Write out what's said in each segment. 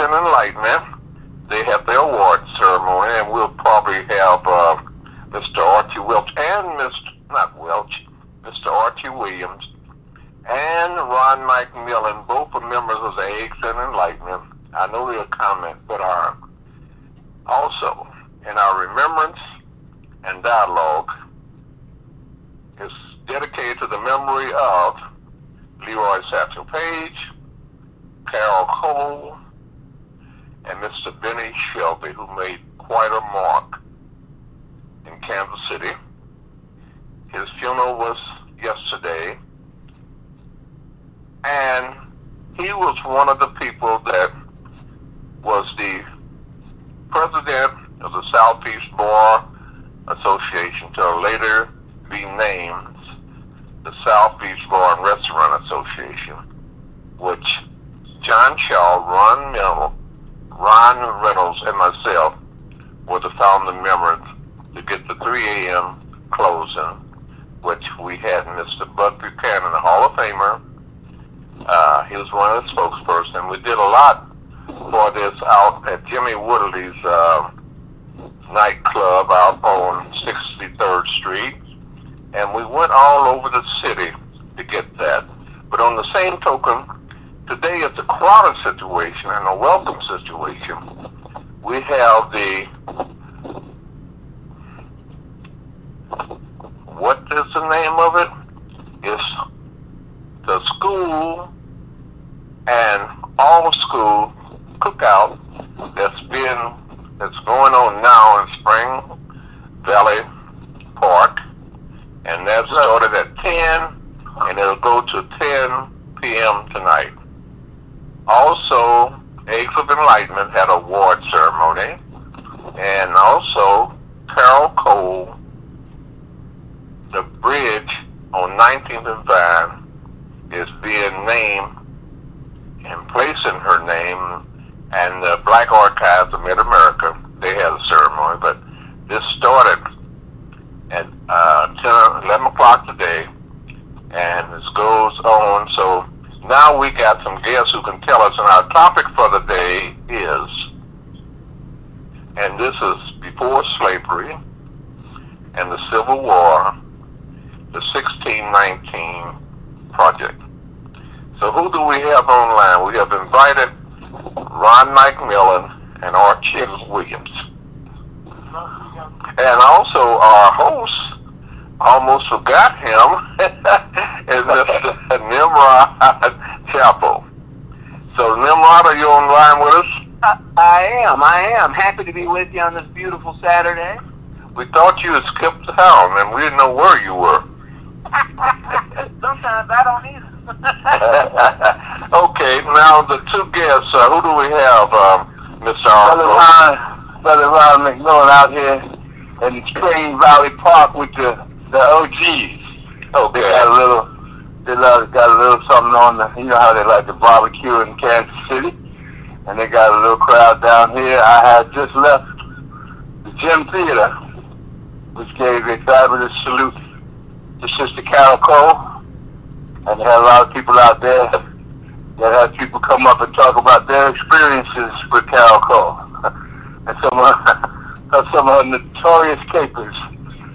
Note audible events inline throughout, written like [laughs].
and Enlightenment. They have their award ceremony, and we'll probably have uh, Mr. Archie Welch and Mr. not Welch, Mr. Archie Williams and Ron McMillan, both are members of the Eggs and Enlightenment. I know they'll comment, but are also in our remembrance and dialogue is dedicated to the memory of Leroy Satchel Paige, Carol Cole, Shelby, who made quite a mark happy to be with you on this beautiful Saturday. We thought you had skipped town and we didn't know where you were. [laughs] Sometimes I don't either. [laughs] okay, now the two guests, uh, who do we have, um, Mr. Brother Arnold? Ron, Brother Ron McMillan out here in Spring Valley Park with the the OGs. Okay. They got a little, they got got a little something on the, you know how they like to barbecue in Kansas City, and they got a little crowd down here. I had just left the Gem Theater, which gave a fabulous salute to Sister Carol Cole, and they had a lot of people out there that had people come up and talk about their experiences with Carol Cole [laughs] and some of [laughs] of some of her notorious capers.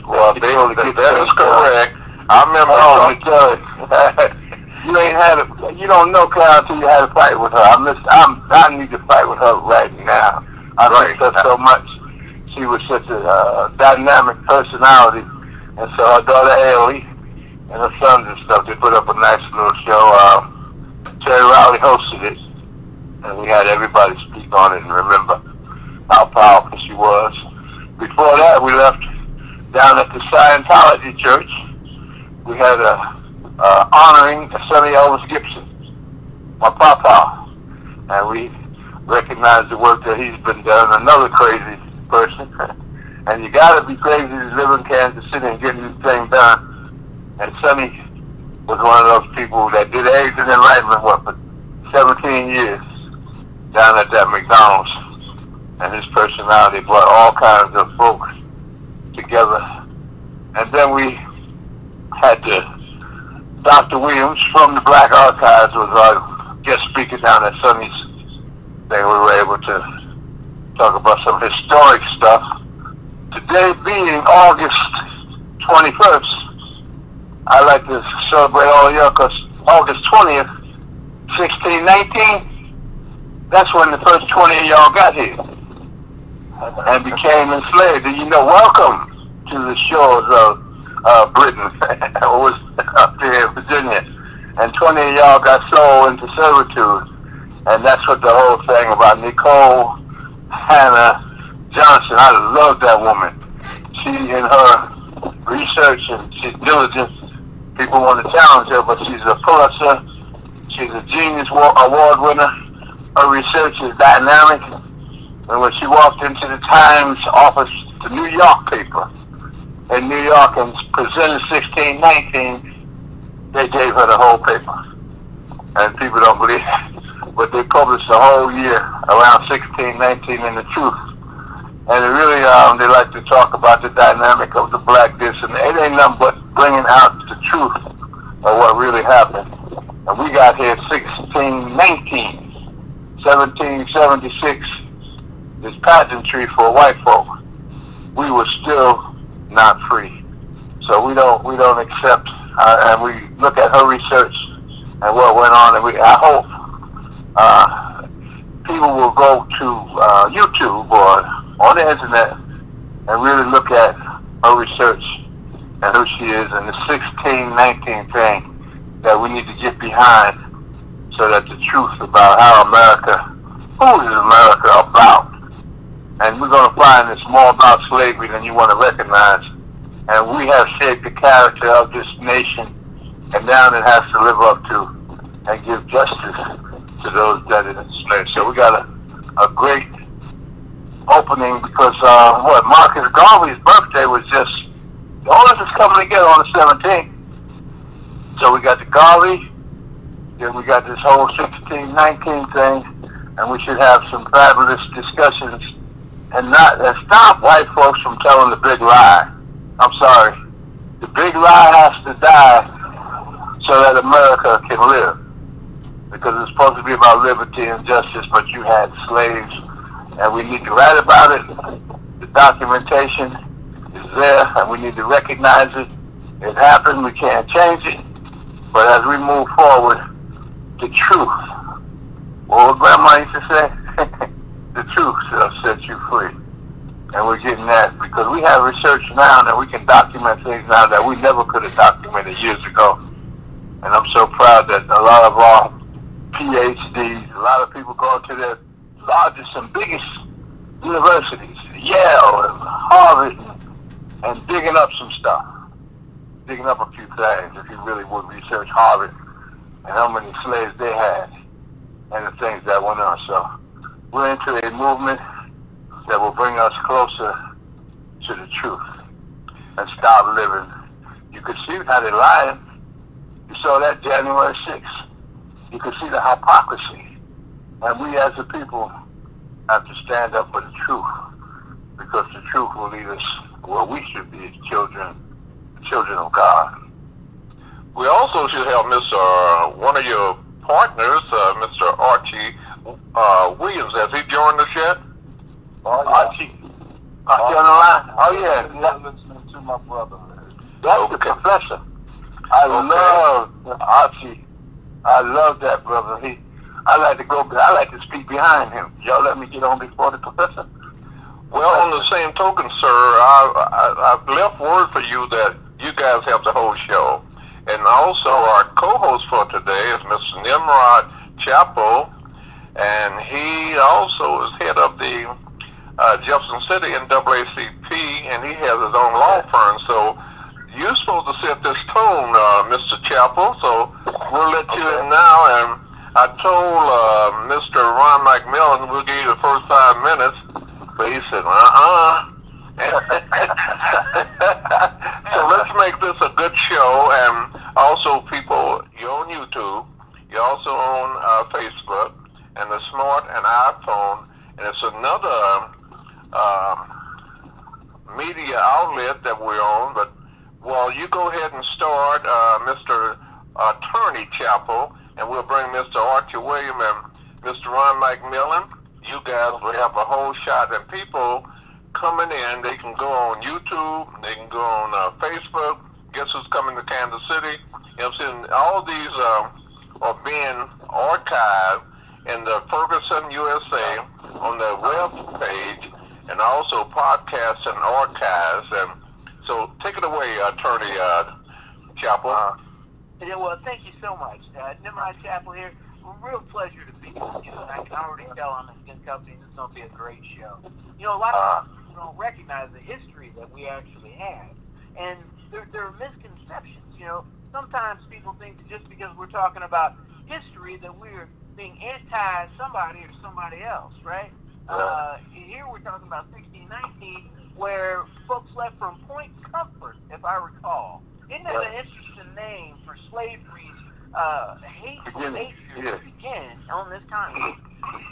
Well, they, that, get that is correct. I remember. Oh, [laughs] you ain't had a, you don't know Clara until you had a fight with her. I miss, I'm, I need to fight with her right now. I Right. miss her so much. She was such a uh, dynamic personality. And so her daughter Ailey and her sons and stuff, they put up a nice little show. Uh, Terry Rowley hosted it. And we had everybody speak on it and remember how powerful she was. Before that, we left down at the Scientology Church. We had a uh, honoring Sonny Elvis Gibson, my papa, and we recognized the work that he's been doing. Another crazy person, [laughs] and you got to be crazy to live in Kansas City and get this thing done. And Sonny was one of those people that did eggs and enlightenment work for 17 years down at that McDonald's, and his personality brought all kinds of folks together. And then we had the Dr. Williams from the Black Archives was our guest speaker down at Sonny's they were able to talk about some historic stuff. Today being August 21st, I like to celebrate all y'all because August 20th, 1619, that's when the first 20 of y'all got here and became enslaved. And you know, welcome to the shores of uh, Britain. [laughs] it was up there in Virginia. And 20 of y'all got sold into servitude. And that's what the whole thing about Nicole, Hannah Johnson. I love that woman. She, in her research and she's diligent, people want to challenge her, but she's a Pulitzer. She's a Genius Award winner. Her research is dynamic. And when she walked into the Times office, the New York paper in New York and presented 1619, they gave her the whole paper. And people don't believe it. [laughs] But they published the whole year around 1619 in the truth. And it really, um, they like to talk about the dynamic of the black this and it ain't nothing but bringing out the truth of what really happened. And we got here 1619, 1776, this pageantry for white folk. We were still not free. So we don't we don't accept, uh, and we look at her research and what went on, and we I hope uh, people will go to uh, YouTube or on the internet and really look at her research and who she is, and the 1619 thing that we need to get behind, so that the truth about how America, who is America about, and we're going to find it's more about slavery than you want to recognize. And we have shaped the character of this nation, and now it has to live up to and give justice to those that are enslaved. So we got a, a great opening because uh, what Marcus Garvey's birthday was just all this is coming together on the 17th. So we got the Garvey, then we got this whole 1619 thing, and we should have some fabulous discussions and not and stop white folks from telling the big lie. I'm sorry. The big lie has to die so that America can live. Because it's supposed to be about liberty and justice, but you had slaves, and we need to write about it. The documentation is there, and we need to recognize it. It happened, we can't change it. But as we move forward, the truth, what Grandma used to say, [laughs] the truth shall set you free. And we're getting that because we have research now that we can document things now that we never could have documented years ago. And I'm so proud that a lot of our PhDs, a lot of people going to the largest and biggest universities, Yale and Harvard, and, digging up some stuff. Digging up a few things if you really would research Harvard and how many slaves they had and the things that went on. So we're into a movement that will bring us closer to the truth and stop living. You can see how they're lying. You saw that January 6th. You can see the hypocrisy. And we as a people have to stand up for the truth because the truth will lead us where we should be as children, children of God. We also should have Mr. one of your partners, uh, Mr. Archie uh, Williams. Has he joined us yet? Oh, yeah. Archie. Archie on the line? Oh, yeah. yeah. listening to my brother. That's okay. the professor. I okay. love Archie. I love that brother. He, I like to go. I like to speak behind him. Y'all let me get on before the professor. Well, on the same token, sir, I, I, I've left word for you that you guys have the whole show. And also, our co-host for today is Mr. Nimrod Chapel, and he also is head of the uh, Jefferson City NAACP, and he has his own law firm. So you're supposed to set this tone, uh, Mr. Chapel. So we'll let you in now. And I told uh, Mr. Ron McMillan we'll give you the first five minutes, but he said, uh-uh. [laughs] so let's make this a good show. And also, people, you're on YouTube. You're also on uh, Facebook and the smart and iPhone. And it's another uh, media outlet that we own. But well, you go ahead and start, uh, Mr. Attorney Chapel, and we'll bring Mr. Archie William and Mr. Ron McMillan, you guys will have a whole shot. And people coming in, they can go on YouTube, they can go on uh, Facebook. Guess who's coming to Kansas City? You know I'm? All these um, are being archived in the Ferguson USA on the web page and also podcasts and archives. And so take it away, Attorney uh, Chapel. Uh, yeah, well, thank you so much. Uh, Nimrod Chapel here. Real pleasure to be with you. And I can already tell on the skin company this is going to be a great show. You know, a lot of people don't recognize the history that we actually have. And there, there are misconceptions. You know, sometimes people think that just because we're talking about history that we're being anti somebody or somebody else, right? Uh, here we're talking about 1619, where folks left from Point Comfort, if I recall. Isn't that an interesting name for slavery's uh, hateful nature to begin on this time?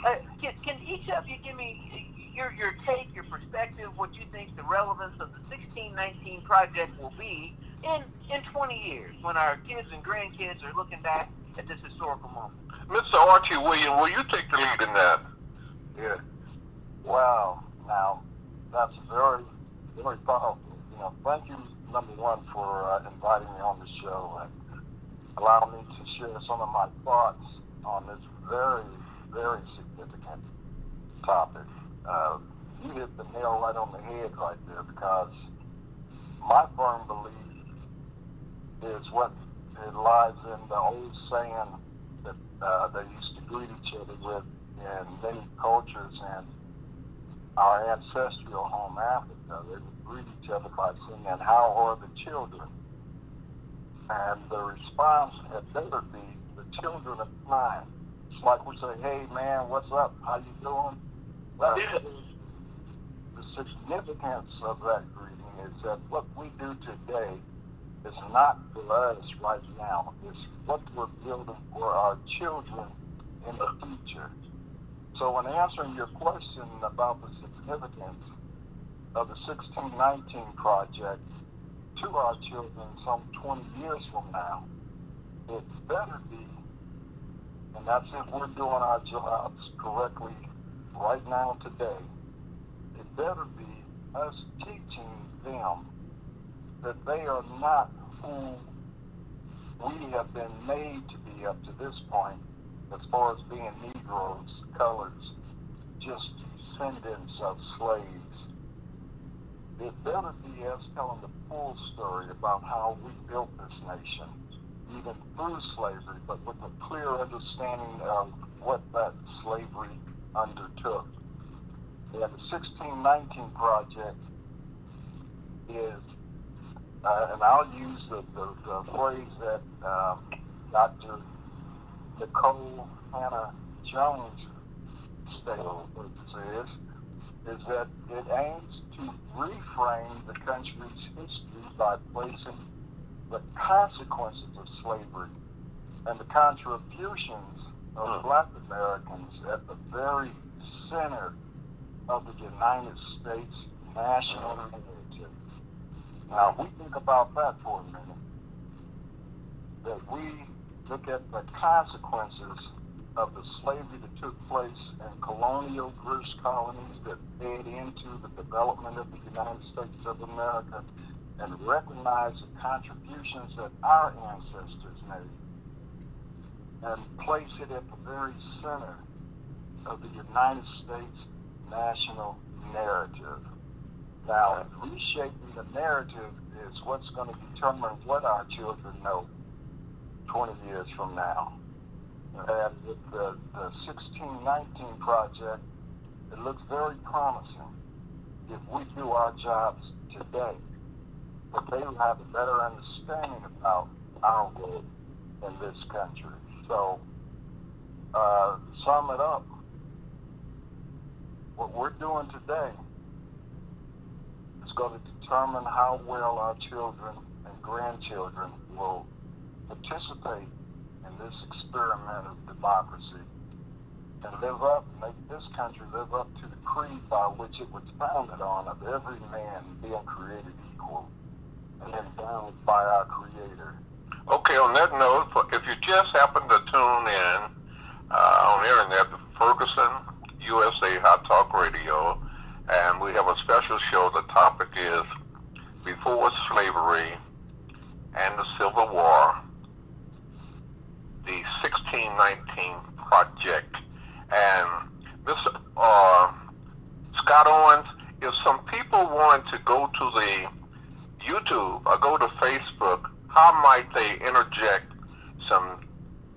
Uh, can, can each of you give me your your take, your perspective, what you think the relevance of the 1619 project will be in in 20 years when our kids and grandkids are looking back at this historical moment? Mr. Archie William, will you take the lead in that? Yeah. Wow. Now, that's very, very powerful. You know, thank you, number one, for uh, inviting me on the show and allow me to share some of my thoughts on this very, very significant topic. Uh, you hit the nail right on the head right there because my firm belief is what it lies in the old saying that uh, they used to greet each other with in many cultures and our ancestral home Africa. They would greet each other by saying, how are the children? And the response had better be, the children are fine. It's like we say, hey man, what's up? How you doing? Well, the significance of that greeting is that what we do today is not for us right now. It's what we're building for our children in the future. So in answering your question about the significance of the 1619 project to our children some 20 years from now, it better be, and that's if we're doing our jobs correctly right now today, it better be us teaching them that they are not who we have been made to be up to this point as far as being Negroes, colors, just descendants of slaves. It better be us telling the full story about how we built this nation, even through slavery, but with a clear understanding of what that slavery undertook. And the 1619 project is, uh, and I'll use the, the, the phrase that um, Dr. Nikole Hannah Jones is that it aims to reframe the country's history by placing the consequences of slavery and the contributions of hmm. black Americans at the very center of the United States national hmm. narrative. Now, we think about that for a minute. That we look at the consequences of the slavery that took place in colonial British colonies that fed into the development of the United States of America and recognize the contributions that our ancestors made and place it at the very center of the United States national narrative. Now, reshaping the narrative is what's going to determine what our children know 20 years from now. With the, the 1619 project, it looks very promising if we do our jobs today. But they have a better understanding about our role in this country. So, uh, sum it up, what we're doing today is going to determine how well our children and grandchildren will participate in this experiment of democracy and live up, make this country live up to the creed by which it was founded on of every man being created equal and endowed by our Creator. Okay, on that note, if you just happen to tune in uh, on internet Ferguson USA Hot Talk Radio, and we have a special show. The topic is Before Slavery and the Civil War, the 1619 Project. And this, uh, Scott Owens, if some people want to go to the YouTube or go to Facebook, how might they interject some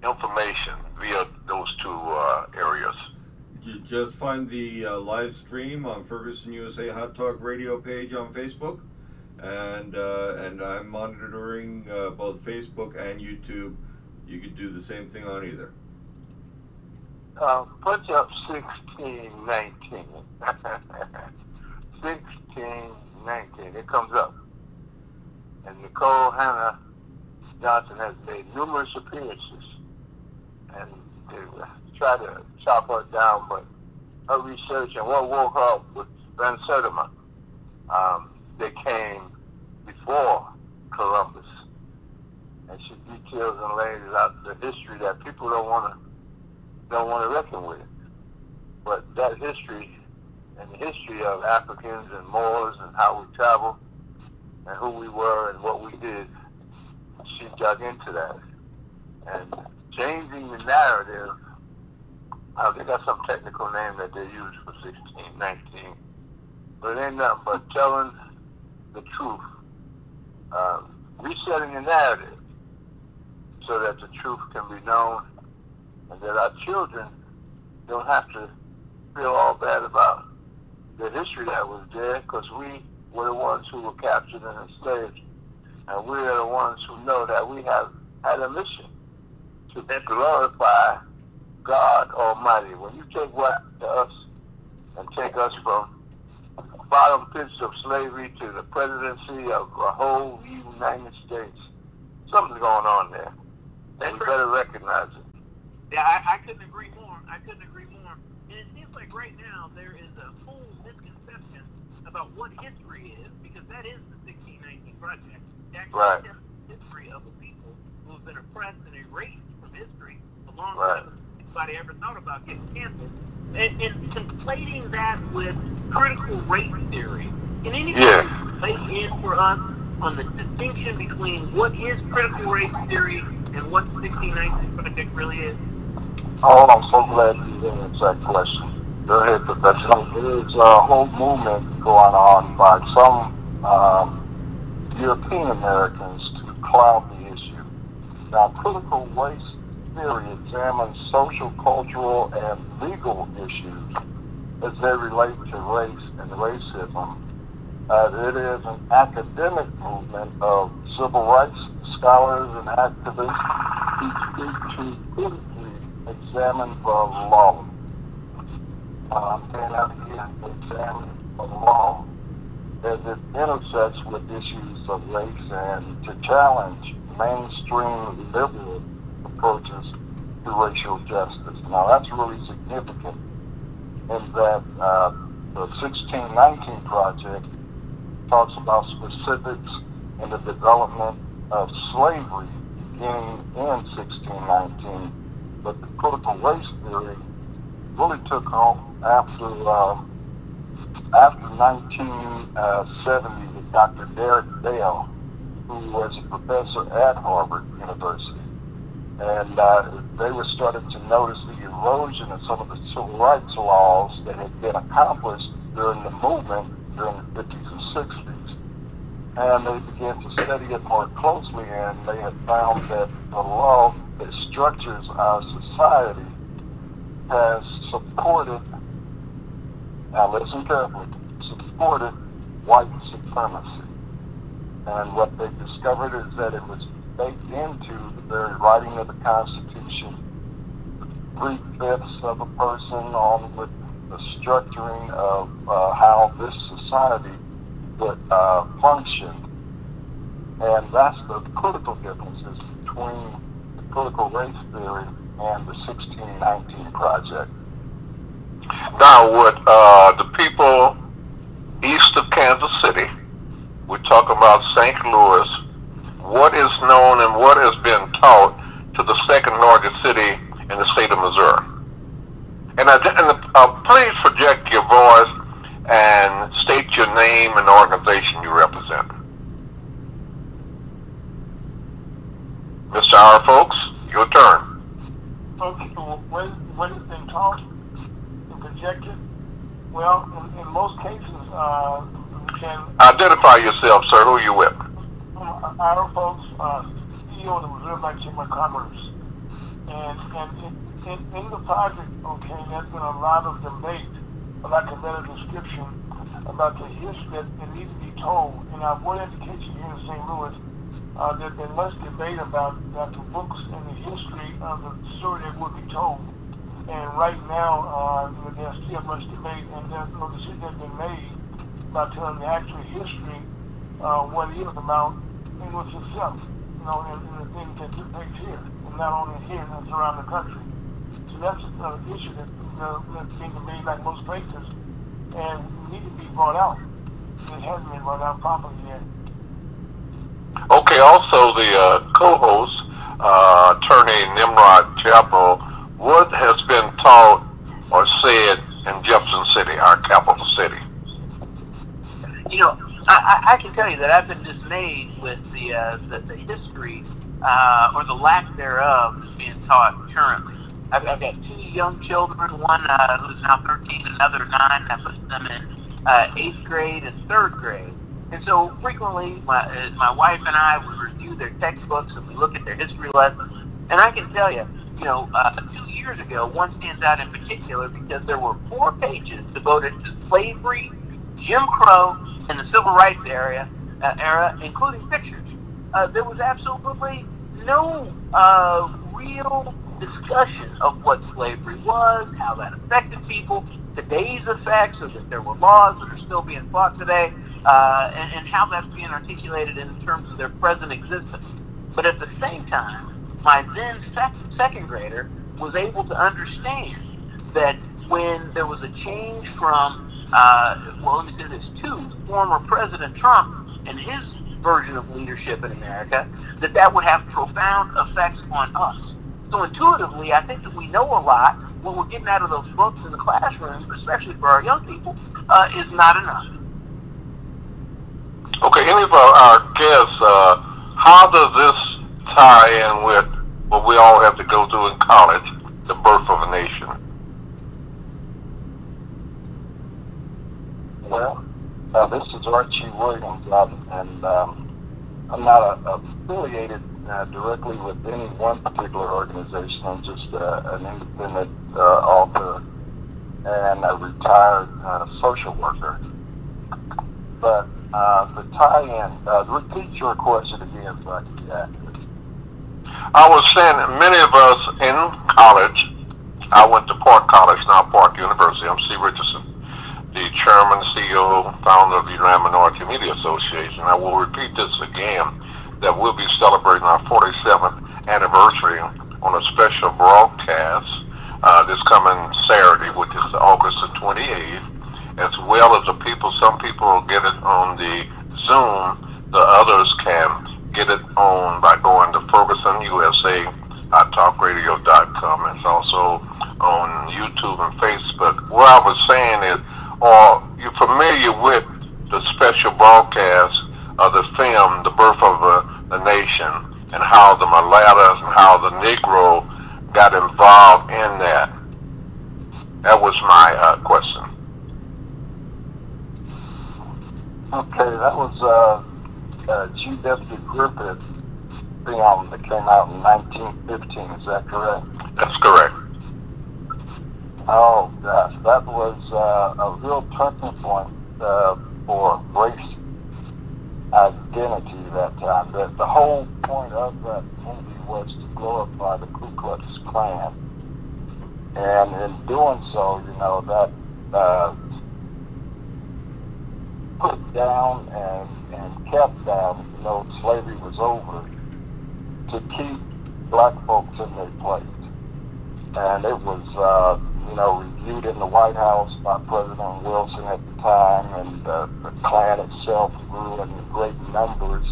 information via those two uh, areas? You just find the uh, live stream on Ferguson USA Hot Talk Radio page on Facebook, and uh, and I'm monitoring uh, both Facebook and YouTube. You could do the same thing on either. Uh, put up 1619. 1619. [laughs] It comes up. And Nicole Hannah Johnson has made numerous appearances. And they try to chop her down, but her research and what woke her up with Van Sertima, um, they came before Columbus. And she details and lays out the history that people don't want to don't want to reckon with. But that history and the history of Africans and Moors and how we traveled and who we were and what we did, she dug into that. And changing the narrative, uh, they got some technical name that they use for 1619, but it ain't nothing but telling the truth, um, resetting the narrative so that the truth can be known and that our children don't have to feel all bad about the history that was there because we were the ones who were captured and enslaved. And we are the ones who know that we have had a mission to glorify God Almighty. When you take what to us and take us from bottom pitch of slavery to the presidency of a whole United States, something's going on there. And you better recognize it. Yeah, I, I couldn't agree more. I couldn't agree more. And it seems like right now there is a full misconception about what history is, because that is the 1619 Project. Actually Right. the history of a people who have been oppressed and erased from history a long Right. time anybody ever thought about getting canceled. And, and conflating that with critical race theory. Can anybody Yes. lay in for us on the distinction between what is critical race theory and what the 1619 Project really is? Oh, I'm so glad you answered that question. Go ahead, Professor. There's a whole movement going on by some um, European Americans to cloud the issue. Now, critical race theory examines social, cultural, and legal issues as they relate to race and racism. Uh, it is an academic movement of civil rights scholars and activists each, to critically examine the law. Uh, and again, examine the law as it intersects with issues of race and to challenge mainstream liberal approaches to racial justice. Now that's really significant in that uh, the 1619 Project talks about specifics in the development of slavery beginning in 1619, but the critical race theory really took off after uh, after 1970 with Dr. Derrick Bell, who was a professor at Harvard University, and uh, they were starting to notice the erosion of some of the civil rights laws that had been accomplished during the movement during the 50s and 60s and they began to study it more closely, and they had found that the law that structures our society has supported, now listen carefully, supported white supremacy. And what they discovered is that it was baked into the very writing of the Constitution, three-fifths of a person on with the structuring of uh, how this society would uh, function. And that's the critical differences between the critical race theory and the 1619 project. Now, would uh, the people east of Kansas City, we're talking about St. Louis, what is known and what has been taught to the second largest city in the state of Missouri? And I uh, please project your voice and state your name and organization you represent. Mr. Our folks, your turn. Well, what, what has been taught and projected? Well, in, in most cases, uh, can Identify yourself, sir. Who you with? um, our folks, uh, CEO of the Reserve Bank Chamber of Commerce, and and in, in, in the project, okay, there's been a lot of debate, for lack of a better description, about the needs to be told. In our board education here in St. Louis, uh, there's been much debate about, about the books and the history of the story that would be told. And right now, uh, you know, there's still much debate, and there's no decision has been made about telling the actual history, uh, what it is about English itself, you know, and, and the things that took place here, and not only here, and around the country. So that's an issue that, you know, that's being debated like most places, and need to be brought out. It hasn't been brought out properly yet. Okay, also the uh, co-host, uh, attorney Nimrod Chapel, what has been taught or said in Jefferson City, our capital city? You know, I, I I can tell you that I've been dismayed with the uh, the, the history uh, or the lack thereof that's being taught currently. I've, I've got two young children, one uh, who's now 13, another nine. That puts them in uh, eighth grade and third grade. And so frequently, my uh, my wife and I we review their textbooks and we look at their history lessons. And I can tell you, you know, uh, two years ago, one stands out in particular because there were four pages devoted to slavery, Jim Crow, and the civil rights area, uh, era, including pictures. Uh, there was absolutely no uh, real discussion of what slavery was, how that affected people, today's effects, so that there were laws that are still being fought today, uh, and, and how that's being articulated in terms of their present existence. But at the same time, my then sec- second grader was able to understand that when there was a change from, uh, well, let me say this, to former President Trump and his version of leadership in America, that that would have profound effects on us. So intuitively, I think that we know a lot. What we're getting out of those books in the classrooms, especially for our young people, uh, is not enough. Okay, any of our, our guests, uh, how does this tie in with what we all have to go through in college, the birth of a nation? Well, uh, this is Archie Williams, and um, I'm not uh, affiliated uh, directly with any one particular organization. I'm just uh, an independent uh, author and a retired uh, social worker. But uh, the tie-in, uh, repeat your question again so I can get accurate. I was saying many of us in college, I went to Park College, now Park University. I'm C. Richardson, the chairman, CEO, founder of the United Minority Media Association. I will repeat this again, that we'll be celebrating our 47th anniversary on a special broadcast uh, this coming Saturday, which is August the 28th, as well as the people, some people will get it on the Zoom, the others can get it on by going to Ferguson USA talkradio.com. It's also on YouTube and Facebook. What I was saying is, are you familiar with the special broadcast of the film, The Birth of a, the Nation, and how the mulattoes and how the Negro got involved in that? That was my uh, question. Okay, that was uh, uh, D.W. Griffith film that came out in 1915. Is that correct? That's correct. Oh gosh, that was uh, a real turning point uh, for race identity that time. The, the whole point of that movie was to glorify the Ku Klux Klan, and in doing so, you know that uh, put down and, and kept down, you know, slavery was over, to keep black folks in their place. And it was, uh, you know, reviewed in the White House by President Wilson at the time, and uh, the Klan itself grew in great numbers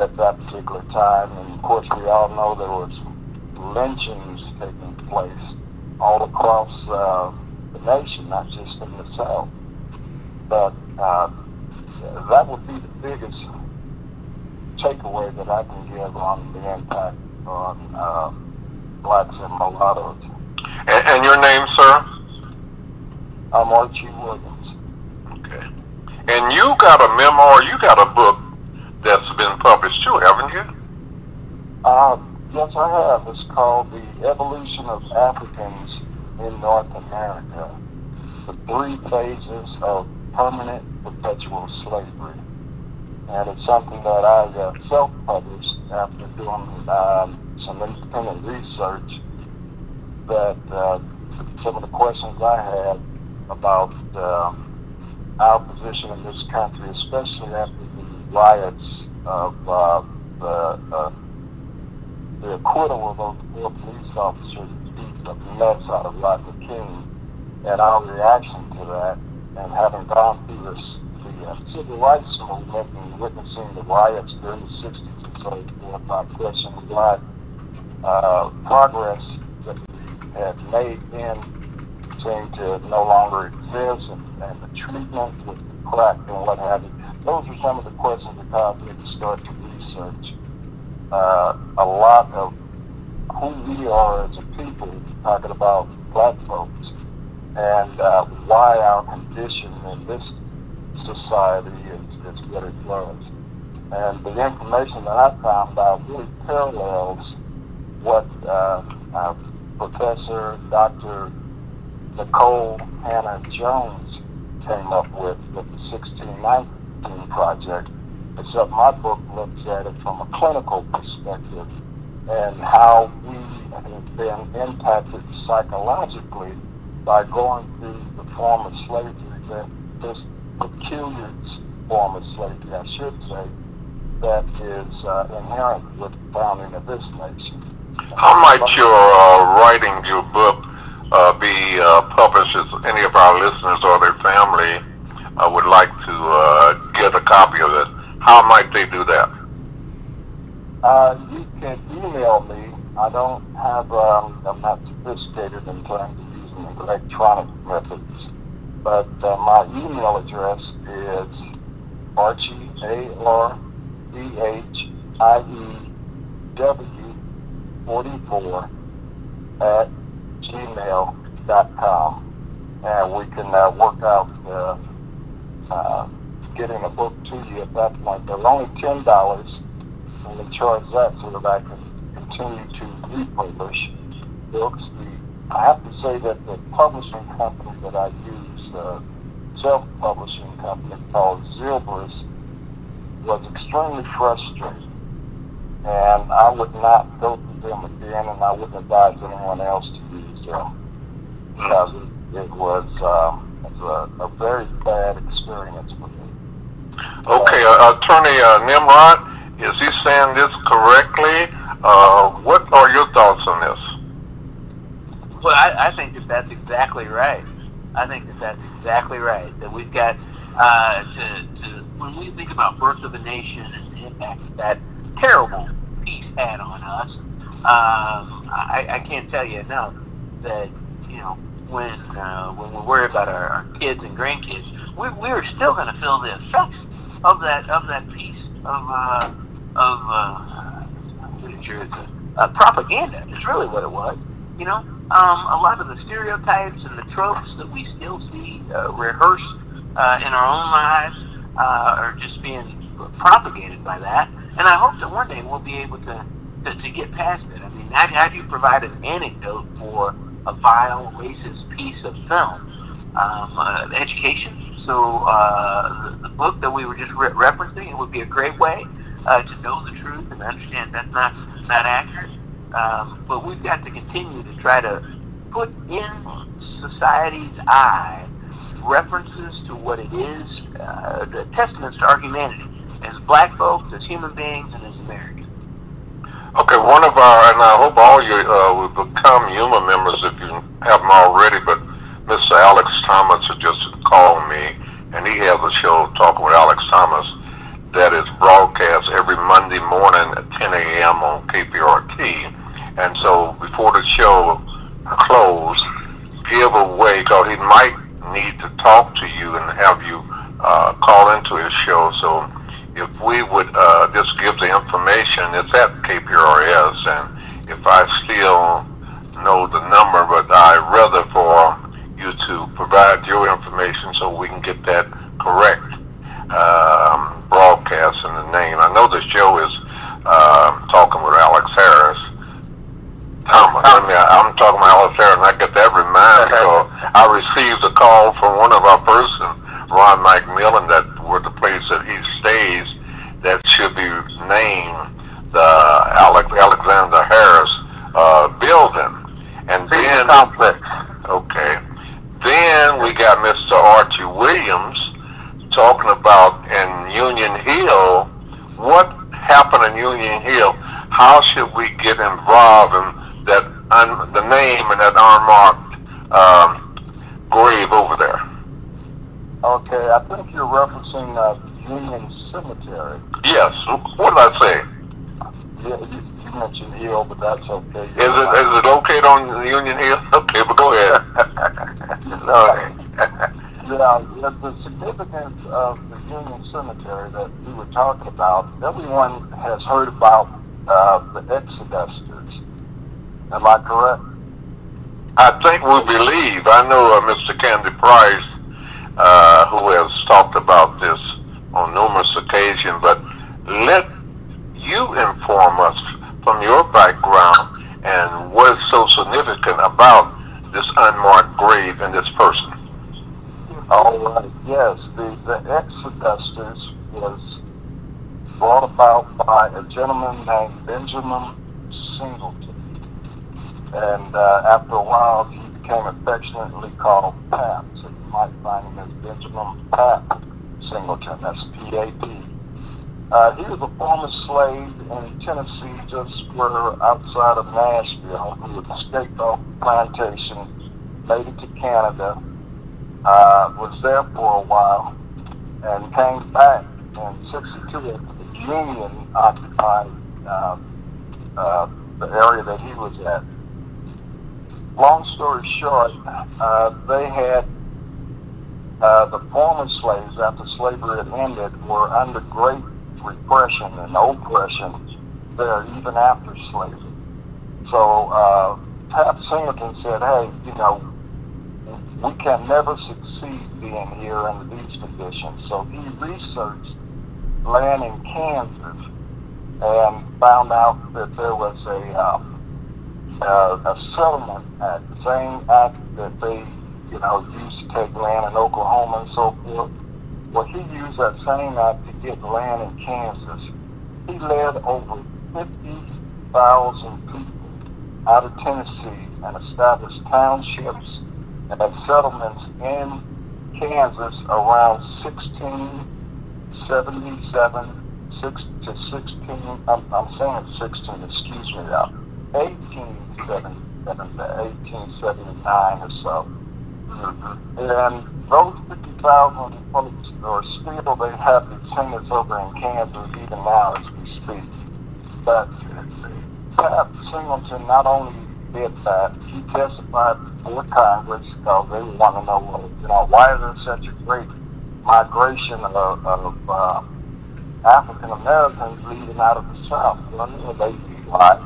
at that particular time. And of course, we all know there was lynchings taking place all across uh, the nation, not just in the South. But uh, that would be the biggest takeaway that I can give on the impact on uh, blacks and mulattoes. And, and your name, sir? I'm Archie Williams. Okay. And you got a memoir, you got a book that's been published too, haven't you? Uh, yes, I have. It's called The Evolution of Africans in North America. The Three Phases of Permanent Perpetual Slavery. And it's something that I uh, self-published after doing um, some independent research that uh, some of the questions I had about uh, our position in this country, especially after the riots of uh, the, uh, the acquittal of those four police officers beat the mess out of Rodney King, and our reaction to that, and having gone through this, the uh, civil rights movement and witnessing the riots during the 60s and so forth, I question why uh, progress had made then seemed to no longer exist, and, and the treatment with the crack and what have you. Those are some of the questions that caused me to start to research uh, a lot of who we are as a people, talking about black folks, and uh, why our condition in this society is, is what it was. And the information that I found out really parallels what uh, uh, Professor Dr. Nikole Hannah Jones came up with with the 1619 project, except my book looks at it from a clinical perspective and how we have been impacted psychologically by going through the form of slavery, that this peculiar form of slavery, I should say, that is uh, inherent with the founding of this nation. How might your uh, writing your book uh, be uh, published if any of our listeners or their family uh, would like to uh, get a copy of it? How might they do that? Uh, you can email me. I don't have, um, I'm not sophisticated in terms of using electronic methods, but uh, my email address is Archie, A-R-C-H-I-E-W 44 at gmail.com. And we can uh, work out uh, uh, getting a book to you at that point. They're only $10 and we charge that so that I can continue to republish books. The, I have to say that the publishing company that I use, uh, self-publishing company called Xlibris, was extremely frustrating. And I would not go through them again, and I wouldn't advise anyone else to use them because it, it was, um, it was a, a very bad experience for me. Okay, uh, Attorney uh, Nimrod, is he saying this correctly? Uh, what are your thoughts on this? Well, I, I think that that's exactly right. I think that that's exactly right. That we've got uh, to, to when we think about Birth of a Nation and the impact that that terrible piece had on us. Um, I, I can't tell you enough that you know when uh, when we worry about our, our kids and grandkids, we we are still going to feel the effects of that of that piece of uh, of uh, literature. Uh, propaganda is really what it was. You know, um, a lot of the stereotypes and the tropes that we still see uh, rehearsed uh, in our own lives uh, are just being propagated by that. And I hope that one day we'll be able to, to, to get past it. I mean, how, how you provide an anecdote for a vile, racist piece of film? Um, uh, education. So uh, the, the book that we were just re- referencing, it would be a great way uh, to know the truth and understand that's not not accurate. Um, but we've got to continue to try to put in society's eye references to what it is, uh, the testaments to our humanity as black folks, as human beings, and as Americans. Okay, one of our, and I hope all you uh, will become Yuma members if you haven't already, but Mr. Alex Thomas has just called me, and he has a show, Talking with Alex Thomas, that is broadcast every Monday morning at 10 a.m. on KPRT. And so before the show closed, give away, because he might need to talk to you and have you uh, call into his show. So if we would uh, just give the information, it's at KPRS, and if I still know the number, but I'd rather for you to provide your information so we can get that correct. Um, broadcast and the name. I know the show is uh, talking with Alex Harris. Thomas, I mean, I'm talking about Alex Harris, and I get that reminded because I received a call from one of our person, Ron McMillan, that were the place that he stays, that should be named the Alex, Alexander Harris uh, building. And then, complex. okay, then we got Mr. Archie Williams talking about in Union Hill, what happened in Union Hill? How should we get involved in that un, the name and that unmarked um, grave over there? Okay, I think you're referencing uh, Union Cemetery. Yes. What did I say? Yeah, you, you mentioned Hill, but that's okay. Is it is it okay on Union Hill? Okay, but go ahead. no. Yeah, the, the significance of the Union Cemetery that we were about, everyone has heard about uh, the Exodusters. Am I correct? I think we believe. I know uh, Mr. Candy Price, uh, who has talked about this on numerous occasions, but let you inform us from your background and what is so significant about this unmarked grave and this person. All right. Yes, the, the Exodusters was brought about by a gentleman named Benjamin Singleton. And uh, after a while, he became affectionately called Pap. So you might find him as Benjamin Pap Singleton. That's P-A-P. Uh, he was a former slave in Tennessee, just where outside of Nashville, who had escaped off the plantation, made it to Canada, uh, was there for a while, and came back in 62 after the Union occupied uh, uh, the area that he was at. Long story short, uh, they had uh, the former slaves, after slavery had ended, were under great repression and oppression there even after slavery. So uh, Pap Singleton said, hey, you know, we can never succeed being here under these conditions. So he researched land in Kansas and found out that there was a um, uh, a settlement act, the same act that they, you know, used to take land in Oklahoma and so forth. Well, he used that same act to get land in Kansas. He led over 50,000 people out of Tennessee and established townships and settlements in Kansas around 1677 six to 16, I'm, I'm saying 16, excuse me now, 1877 to 1879 or so. Mm-hmm. And those 50,000 folks are still, they have descendants over in Kansas even now as we speak. But Pap Singleton not only did that, he testified before Congress because they want to know, well, you know, why is there such a great migration of, of uh, African Americans leaving out of the South? You know, they why.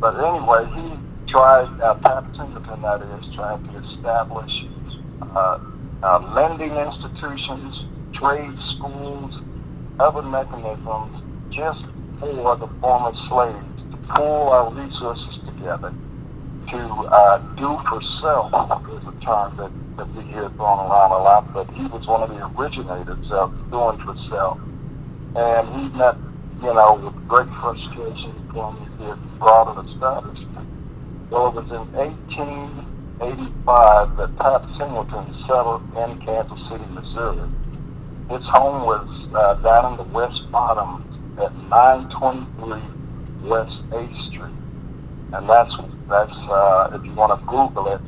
But anyway, he tried, uh, Pap Singleton, that is, tried to establish uh, uh, lending institutions, trade schools, other mechanisms just for the former slaves to pull our resources together to uh, do for self is a term that, that we hear thrown around a lot, but he was one of the originators of doing for. And he met, you know, with great frustration when he broader establishment. Well, it was in 1885 that Pap Singleton settled in Kansas City, Missouri. His home was uh, down in the West Bottom at 923 West 8th Street. And that's, that's uh, if you want to Google it,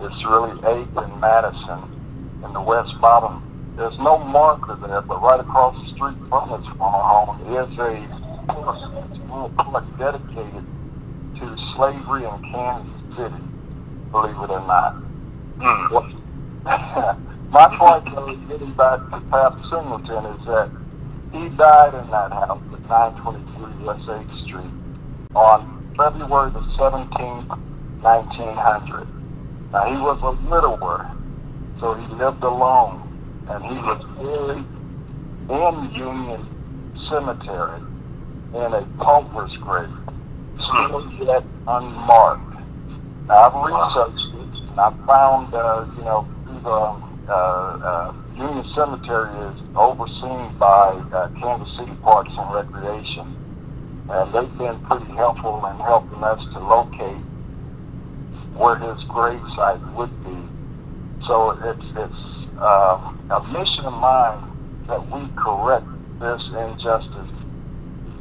it's really 8th and Madison in the West Bottom. There's no marker there, but right across the street from this former home is a park dedicated to slavery in Kansas City, believe it or not. Mm. [laughs] My point, though, getting back to Pap Singleton, is that he died in that house at 923 West 8th Street on February the 17th, 1900. Now, he was a widower, so he lived alone, and he was buried in Union Cemetery in a pauper's grave, still yet unmarked. Now, I've researched it, and I found, uh, you know, the uh, uh, Union Cemetery is overseen by uh, Kansas City Parks and Recreation, and they've been pretty helpful in helping us to locate where his grave site would be. So it's it's uh, a mission of mine that we correct this injustice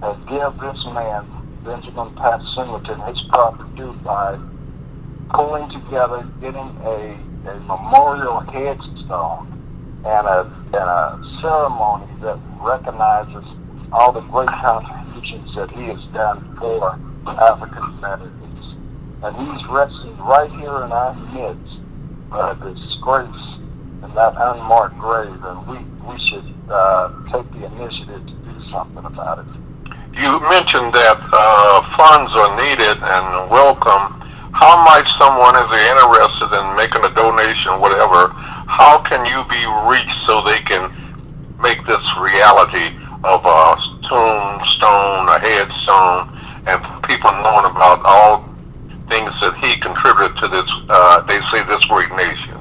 and give this man, Benjamin Pap Singleton, his proper due by pulling together, getting a, a memorial headstone and a, and a ceremony that recognizes all the great contributions that he has done for African Americans. And he's resting right here in our midst, uh, disgrace in that unmarked grave, and we, we should uh, take the initiative to do something about it. You mentioned that uh, funds are needed and welcome. How might someone, if they're interested in making a donation, whatever, how can you be reached so they can make this reality of a tombstone, a headstone, and people knowing about all contributed to this, uh, they say, this great nation?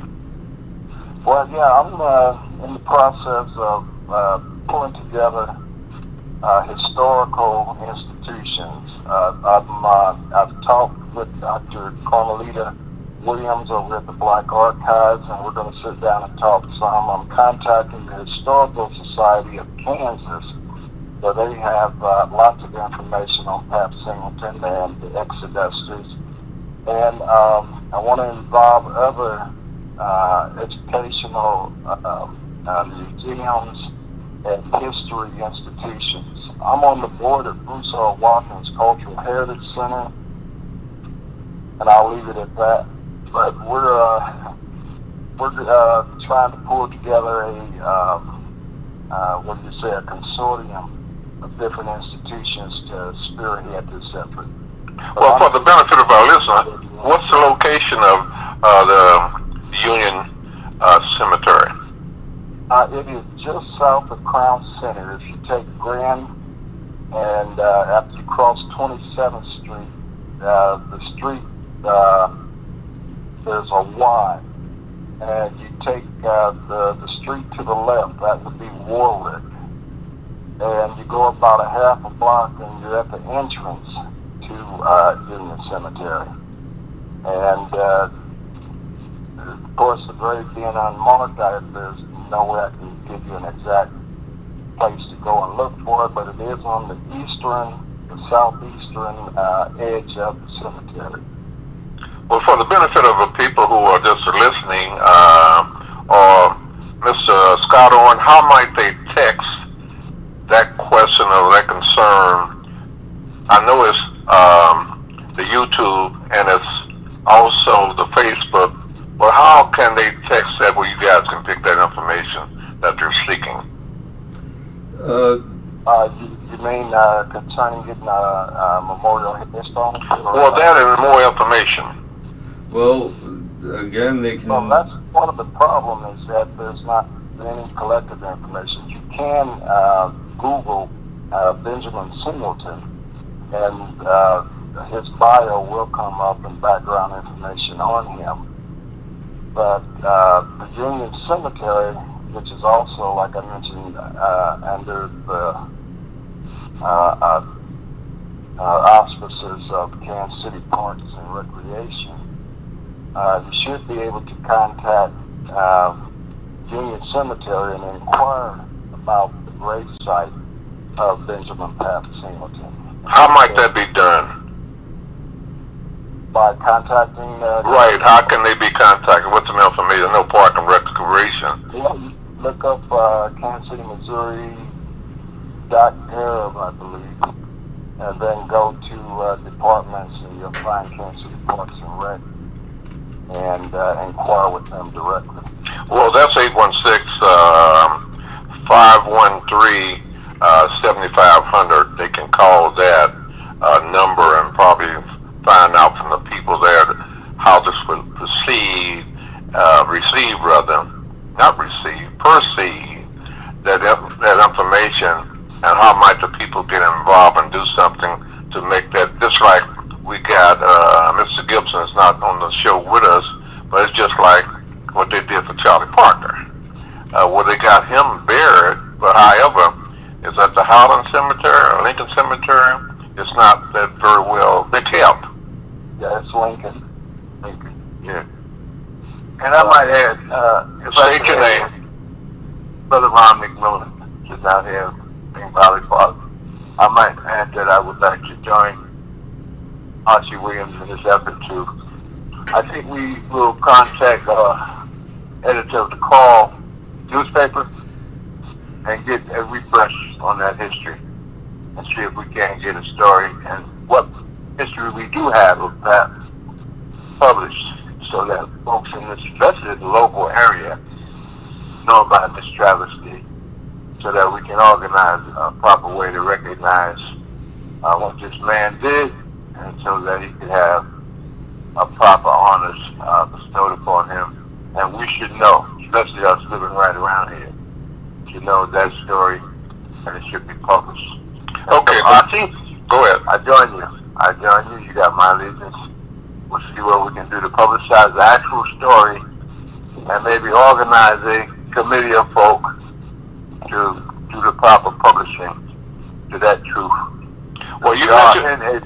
Well, yeah, I'm uh, in the process of uh, pulling together uh, historical institutions. Uh, I'm, uh, I've talked with Dr. Carmaletta Williams over at the Black Archives, and we're going to sit down and talk some. I'm contacting the Historical Society of Kansas, where they have uh, lots of information on Pap Singleton and the Exodusters. And um, I want to involve other uh, educational uh, uh, museums and history institutions. I'm on the board of Bruce R. Watkins Cultural Heritage Center, and I'll leave it at that. But we're uh, we're uh, trying to pull together a um, uh, what do you say a consortium of different institutions to spearhead this effort. Well, for the benefit of our listener, what's the location of uh, the Union uh, Cemetery? Uh, it is just south of Crown Center. If you take Grand and uh, after you cross 27th Street, uh, the street, uh, there's a Y. And you take the, the street to the left, that would be Warwick. And you go about a half a block and you're at the entrance to uh, Union Cemetery. And uh, of course, the grave being unmarked, I, there's no way I can give you an exact place to go and look for it, but it is on the eastern, the southeastern uh, edge of the cemetery. Well, for the benefit of the people who are just listening, uh, or Mr. Scott Owen, how might they text that question or that concern? I know it's um, the YouTube and it's also the Facebook well, how can they text that where you guys can pick that information that they're seeking? Uh, uh, you, you mean uh, concerning getting a, a memorial headstone? Well, that and more information. Well, again, they can. Well, that's one of the problems is that there's not any collective information. You can uh, Google uh, Benjamin Singleton, and uh, his bio will come up and background information on him but uh, the Union Cemetery, which is also, like I mentioned, uh, under the uh, auspices of Kansas City Parks and Recreation, uh, you should be able to contact uh, Union Cemetery and inquire about the grave site of Benjamin Pap Singleton. How might that be done? by contacting. Uh, right. How can they be contacted? What's the information? No park and recreation. Yeah, look up uh, Kansas City, Missouri dot gov, I believe, and then go to uh, departments, and you'll find Kansas Parks and Rec. and uh, inquire with them directly. Well, that's 816 um, 513 uh, 7500. They can call that uh, number and probably find out from the people there how this would proceed, uh, receive rather, not receive, perceive that, that information and how might the people get involved and do something to make that, just like we got, uh, Mr. Gibson is not on the show with us, but it's just like what they did for Charlie Parker. Uh, where they got him buried, but however, is at the Highland Cemetery or Lincoln Cemetery, it's not that very well, they kept. Yeah, it's Lincoln. Lincoln. Yeah. And I might add, uh, if I State your could add, name. Brother Ron McMillan, sitting out here being Valley Father, I might add that I would like to join Archie Williams in this effort too. I think we will contact uh, editor of the Call newspaper and get a refresh on that history and see if we can get a story and what history we do have of that published so that folks in this, especially the local area, know about this travesty so that we can organize a proper way to recognize uh, what this man did and so that he could have a proper honors uh, bestowed upon him. And we should know, especially us living right around here, should know that story and it should be published. Okay, So, Archie, Go ahead. I join you. I join you. You got my allegiance. We'll see what we can do to publicize the actual story and maybe organize a committee of folk to do the proper publishing to that truth. Well, you we are in a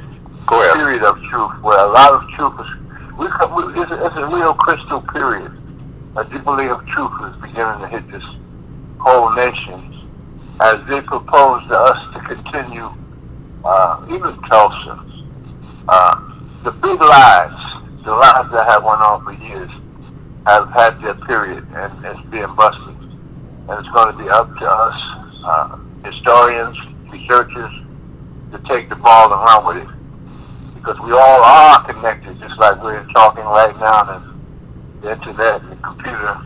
period of truth where a lot of truth is. We, we, it's, a, it's a real crystal period. A jubilee of truth is beginning to hit this whole nation as they propose to us to continue, uh, even Tulsa, uh, the big lies, the lies that have went on for years, have had their period and it's being busted. And it's going to be up to us, uh, historians, researchers, to take the ball and run with it. Because we all are connected, just like we're talking right now, and the internet and the computer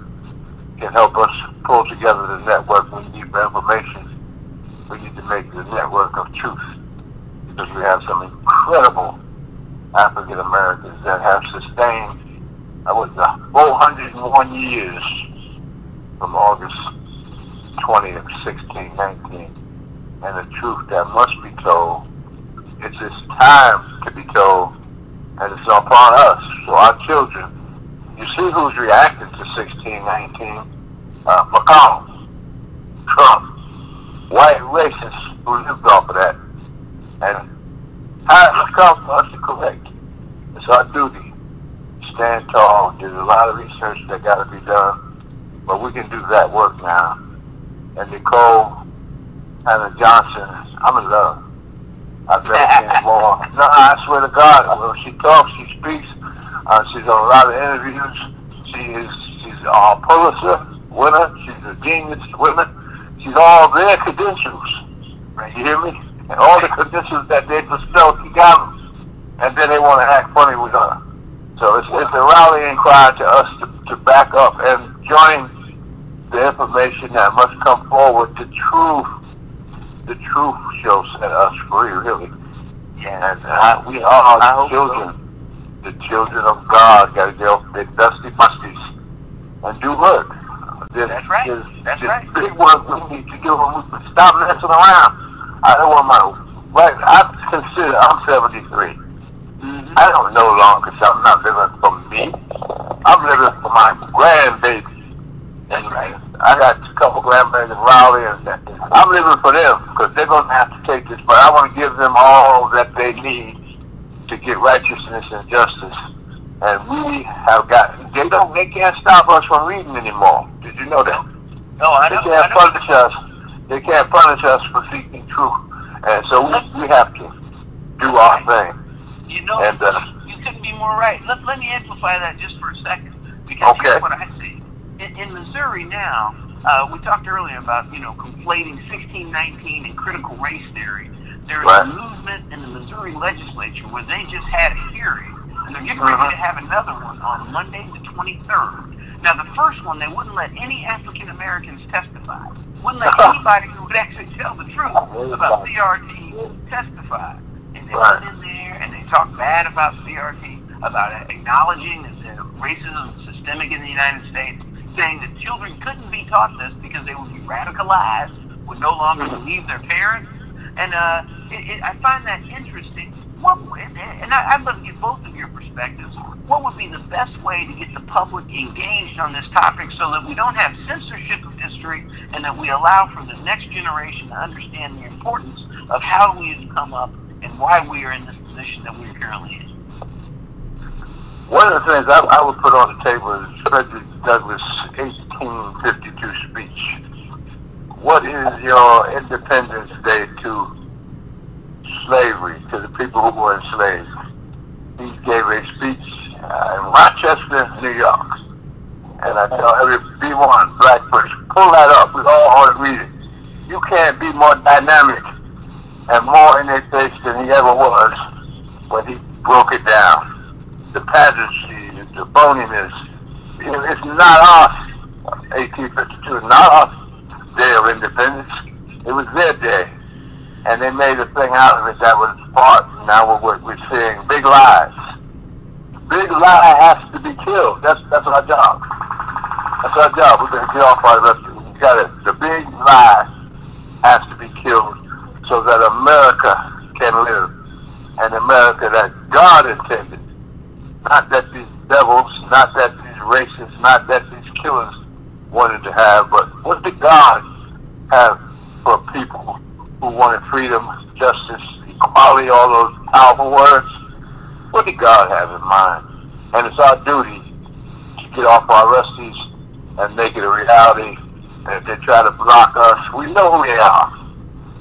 can help us pull together the network we need for information. We need to make the network of truth. Because we have some incredible African Americans that have sustained, I was uh, 401 years from August 20th, 1619. And the truth that must be told, it's its time to be told, and it's upon us, so our children. You see who's reacting to 1619? Uh, McConnell, Trump, white racists who lived off of that. And for us to correct. It's our duty. Stand tall. There's a lot of research that got to be done, but we can do that work now. And Nikole Hannah Johnson, I'm in love. I've never seen more. [laughs] No, I swear to God, when she talks, she speaks. Uh, she's on a lot of interviews. She is she's a Pulitzer winner. She's a genius winner. She's all their credentials. You hear me? And all the conditions that they got them. And then they want to act funny with us. So it's, it's a rallying cry to us to, to back up and join the information that must come forward. The truth, the truth shall set us free, really. And uh, we are the children, the children of God. Got to get off the dusty musties and do work. There's, That's right. There's, That's there's right. big work we need to do, and we stop messing around. I don't want my right. I consider I'm 73. Mm-hmm. I don't know long because I'm not living for me. I'm living for my grandbaby. And I got a couple grandbabies in Raleigh, and I'm living for them because they're going to have to take this. But I want to give them all that they need to get righteousness and justice. And we have got, they don't, they can't stop us from reading anymore. Did you know that? No, I They can't punish us. They can't punish us for seeking truth. And so we, we have to do our thing. You know, And, uh, you couldn't be more right. Let, let me amplify that just for a second, because Okay. here's what I see. In, in Missouri now, uh, we talked earlier about, you know, conflating 1619 and critical race theory. There's Right. a movement in the Missouri legislature where they just had a hearing And they're getting ready to have another one on Monday the 23rd. Now, the first one, they wouldn't let any African Americans testify. Wouldn't let anybody who would actually tell the truth about CRT testify. And they went in there and they talked bad about CRT, about acknowledging that racism is systemic in the United States, saying that children couldn't be taught this because they would be radicalized, would no longer believe their parents. And uh, it, it, I find that interesting. What, and, I, I'd love to get both of your perspectives. What would be the best way to get the public engaged on this topic so that we don't have censorship history and that we allow for the next generation to understand the importance of how we have come up and why we are in this position that we are currently in? One of the things I, I would put on the table is Frederick Douglass' 1852 speech. What is your Independence Day to slavery, to the people who were enslaved? He gave a speech uh, in Rochester, New York. And I tell every B1 black person, pull that up. We all ought to read it. You can't be more dynamic and more in their face than he ever was when he broke it down the pageantry, the boniness. It's not us, 1852, not us day of independence. It was their day. And they made a thing out of it that was part, now we're, we're seeing, big lies. Big lie has to be killed. That's that's our job. That's our job. We're going to get off our rest. We got it. The big lie has to be killed so that America can live. And America that God intended not that these devils, not that these racists, not that these killers wanted to have, but what did God have for people who wanted freedom, justice, equality, all those powerful words? What did God have in mind? And it's our duty to get off our rusties and make it a reality. And if they try to block us, we know who they are.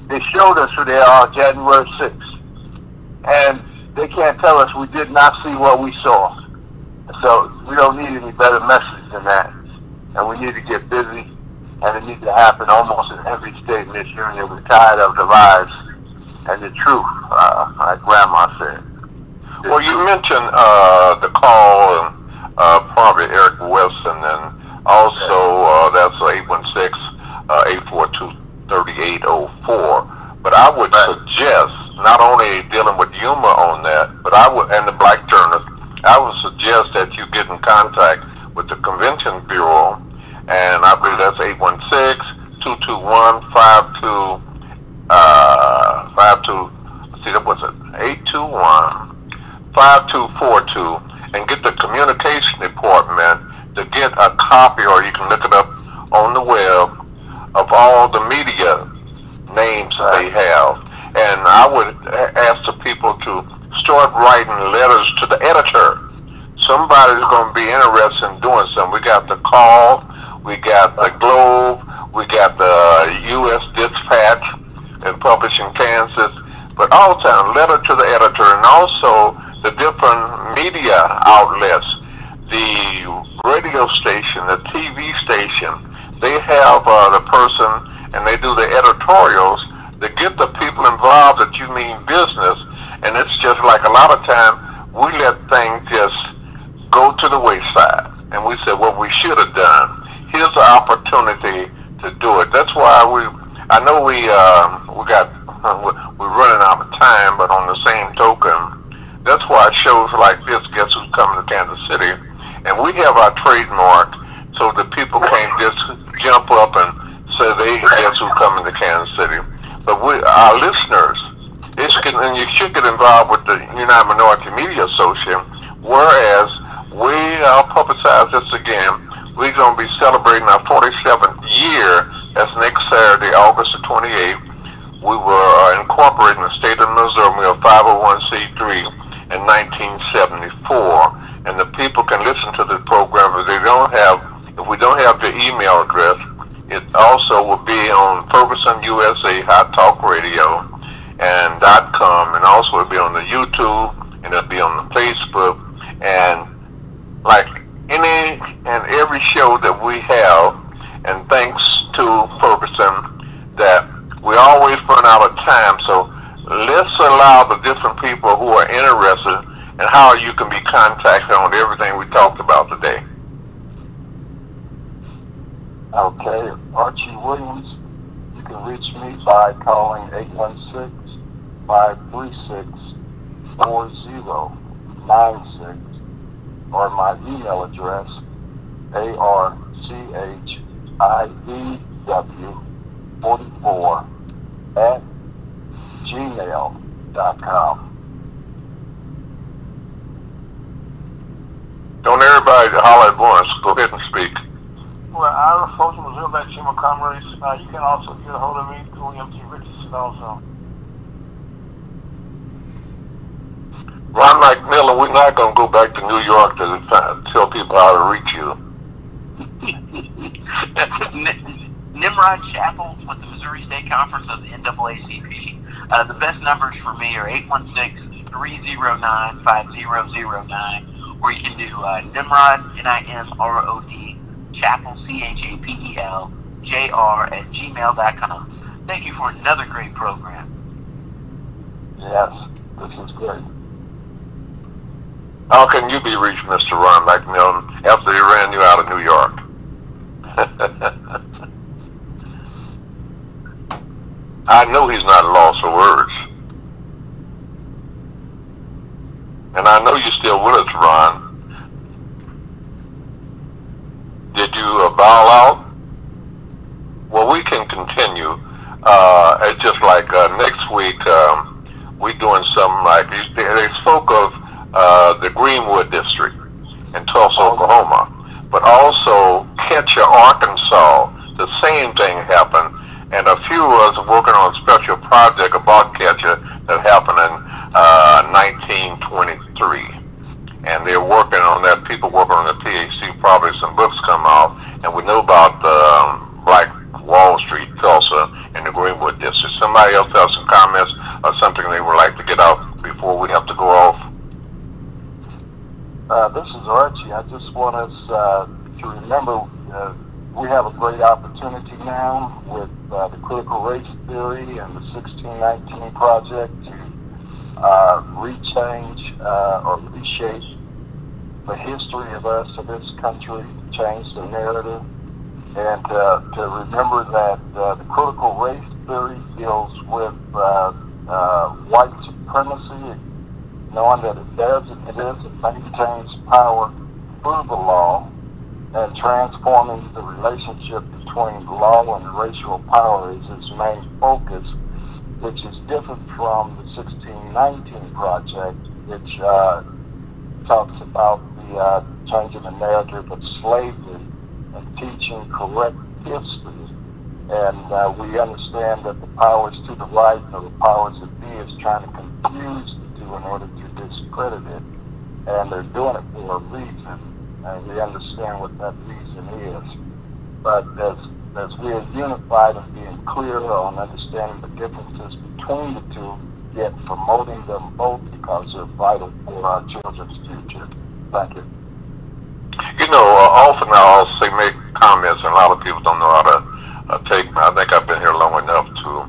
They showed us who they are January 6th. And they can't tell us we did not see what we saw. So we don't need any better message than that. And we need to get busy, and it needs to happen almost in every state in this union. We're tired of the lies and the truth, uh, like Grandma said. The Well, you truth. mentioned uh, the call and uh, probably Eric Wilson, and also uh, that's 816 uh, 842 3804. But I would suggest not only dealing with Yuma on that, but I would, and the black journalists, I would suggest that you get in contact with the Convention Bureau, and I believe that's 816 221 52 uh, 52, see, that was it, 821 5242 and get the communication department to get a copy or you can look it up on the web of all the media names they have. And I would ask the people to start writing letters to the editor. Somebody's going to be interested in doing something. We got the Call, we got the Globe, we got the U.S. Dispatch and Publishing Kansas, but also a letter to the editor and also the different media outlets, the radio station, the TV station, they have uh, the person and they do the editorials to get the people involved that you mean business. And it's just like a lot of time we let things just go to the wayside. And we said what we should have done. Here's the opportunity to do it. That's why we, I know we, uh, we got, we're running out of time, but on the same token, that's why shows like this, Guess Who's Coming to Kansas City, and we have our trademark so that people can't just jump up and say they Guess Who's Coming to Kansas City. But we, our listeners, they should get, and you should get involved with the United Minority Media Association, whereas we uh, publicize this again. We're going to be celebrating our 47th year. That's next Saturday, August the 28th. We were uh, incorporated in the state of Missouri. We are 501c3 in 1974. And the people can listen to this program if they don't have, if we don't have the email address, it also will be on Ferguson USA Hot Talk Radio and dot com, and also it'll be on the YouTube and it'll be on the Facebook, and like any and every show that we have, and thanks to Ferguson, that we always run out of time. So let's allow the different people who are interested in how you can be contact on everything we talked about today. Okay, Archie Williams, you can reach me by calling 816-536-4096 or my email address, archiew44 at gmail.com. Don't everybody holler at once. Go ahead and speak. Well, our folks in Missouri Black Chamber of Commerce, uh, you can also get a hold of me through MT Richardson also. Ron McMillan, we're not going to go back to New York to how to reach you. [laughs] Nimrod Chapel with the Missouri State Conference of the NAACP. Uh, the best numbers for me are 816-309-5009, or you can do uh, Nimrod, N-I-M-R-O-D, Chapel, C-H-A-P-E-L, J-R at gmail.com. Thank you for another great program. Yes, this is great. How can you be reached, Mr. Ron McMillan, um, after they ran you out of New York? [laughs] I know he's not lost for words. And I know you're still with us, Ron. Did you uh, bow out? Well, we can continue. Uh, it's just like uh, next week, um, we're doing something like, they, they spoke of uh, the Greenwood District in Tulsa, Oklahoma, but also Catcher, Arkansas. The same thing happened, and a few of us are working on a special project about Catcher that happened in uh, 1923. And they're working on that. People working on the PhD, probably some books come out, and we know about the um, Black Wall Street, Tulsa, and the Greenwood District. Somebody else have some comments or something they would like to get out before we have to go off? Uh, this is Archie. I just want us uh, to remember uh, we have a great opportunity now with uh, the critical race theory and the 1619 project to uh, rechange uh, or reshape the history of us of this country, change the narrative, and uh, to remember that uh, the critical race theory deals with uh, uh, white supremacy, knowing that it does it is, it maintains power through the law, and transforming the relationship between law and racial power is its main focus, which is different from the 1619 project, which uh, talks about the uh, changing the narrative of slavery and teaching correct history. And uh, we understand that the powers to the right or the powers that be is trying to confuse the two in order to discredit it. And they're doing it for a reason. And we understand what that reason is. But as, as we are unified and being clear on understanding the differences between the two, yet promoting them both because they're vital for our children's future. Thank you. You know, uh, often I also make comments, and a lot of people don't know how to uh, take. I think I've been here long enough to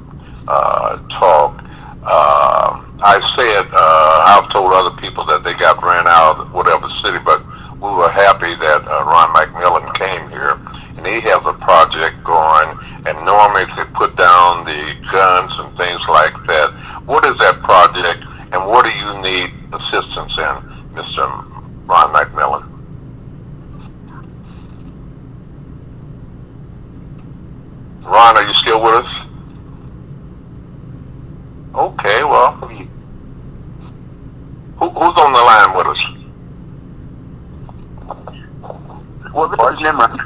uh, talk. Uh, I said uh, I've told other people that they got ran out of whatever city, but we were happy that uh, Ron McMillan came here, and he has a project going. And normally they put down the guns and things like that. What is that project, and what do you need assistance in, Mr. Ron McMillan? Ron, are you still with us? Okay, well, who, who's on the line with us? Well, this is Nimrod.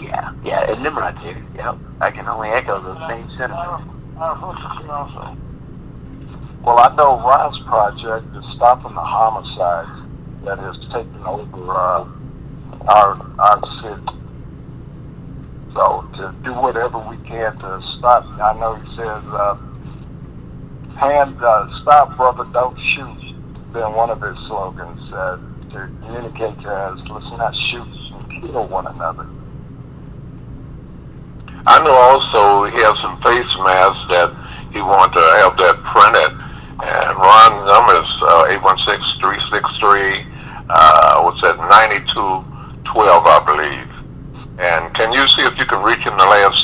Yeah, yeah, and Nimrod's here. Yep. I can only echo the same sentiments. Our folks are here also. Well, I know Ron's project is stopping the homicides that has taken over uh, our our city. So to do whatever we can to stop. I know he says, uh, "Hand, uh, stop, brother, don't shoot." Been one of his slogans uh, to communicate to us. Let's not shoot and kill one another. I know also he has some face masks that he wanted to have that printed. And Ron's number is uh, 816-363-9999. uh, what's that, 9212, I believe. And can you see if you can reach him the last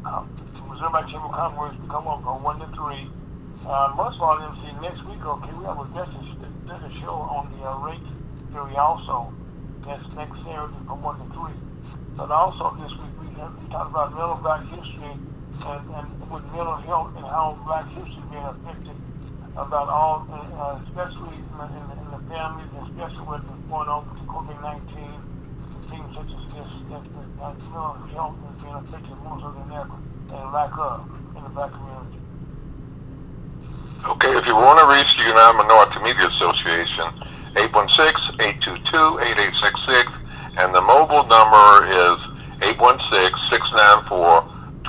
Uh, Missouri by Jimmy Converse. Come on from 1 to 3. Uh, most of them see next week, okay, we have a message, there's a show on the uh, rate theory also. That's next Saturday from 1 to 3. But also this week, we, have, we talked about mental black history and, and with mental health and how black history being affected about all, uh, especially in the, in, the, in the families, especially what's going on with COVID-19, things such as this, that, that, that being affected more so than ever, lack of in the black community. Okay, if you want to reach the United Minority Media Association, 816-822-8866, and the mobile number is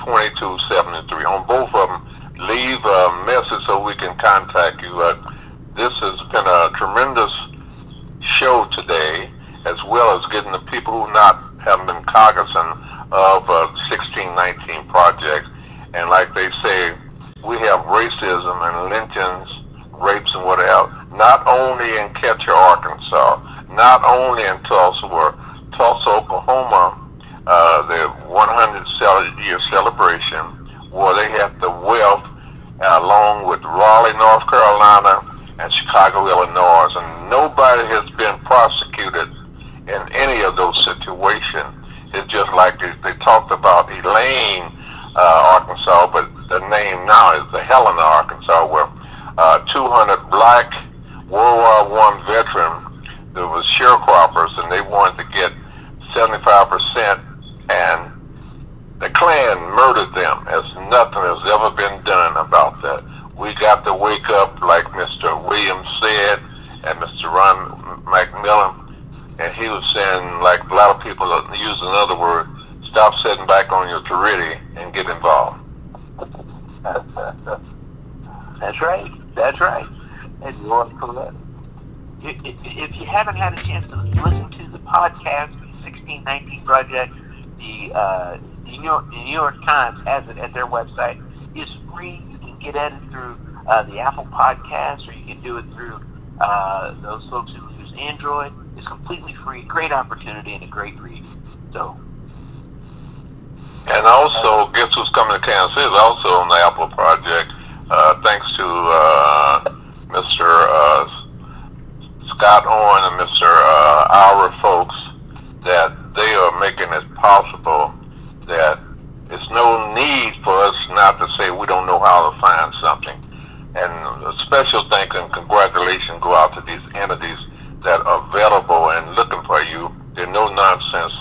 816-694-2273. On both of them, leave a message so we can contact you. Uh, this has been a tremendous show today, as well as getting the who not have been cognizant of uh, 1619 project. And like they say, we have racism and lynchings, rapes and whatever, not only in Catcher, Arkansas, not only in Tulsa, where Tulsa, Oklahoma, uh, the 100 year celebration, where they had the wealth, uh, along with Raleigh, North Carolina, and Chicago, Illinois, and nobody has been prosecuted in any of those situations. It's just like they, they talked about Elaine, uh, Arkansas, but the name now is the Helena, Arkansas, where uh, 200 black World War One veteran that was sharecroppers, and they wanted to get 75 percent, and the Klan murdered them. As nothing has ever been done about that. We got to wake up, like Mr. Williams said, and Mr. Ron McMillan, saying, like a lot of people use another word, stop sitting back on your Toriti and get involved. That's right. That's right. And? If, you haven't had a chance to listen to the podcast, the 1619 Project, the, uh, the, New York, the New York Times has it at their website. It's free. You can get at it through uh, the Apple Podcast, or you can do it through uh, those folks who Android. It's completely free. Great opportunity and a great read. So. And also, guess who's coming to Kansas City? Also on the Apple Project, uh, thanks to uh, Mr. Uh, Scott Owen and Mr. Uh, Our folks, that they are making it possible that it's no need for us not to say we don't know how to find something. And a special thanks and congratulations go out to these entities that are available and looking for No nonsense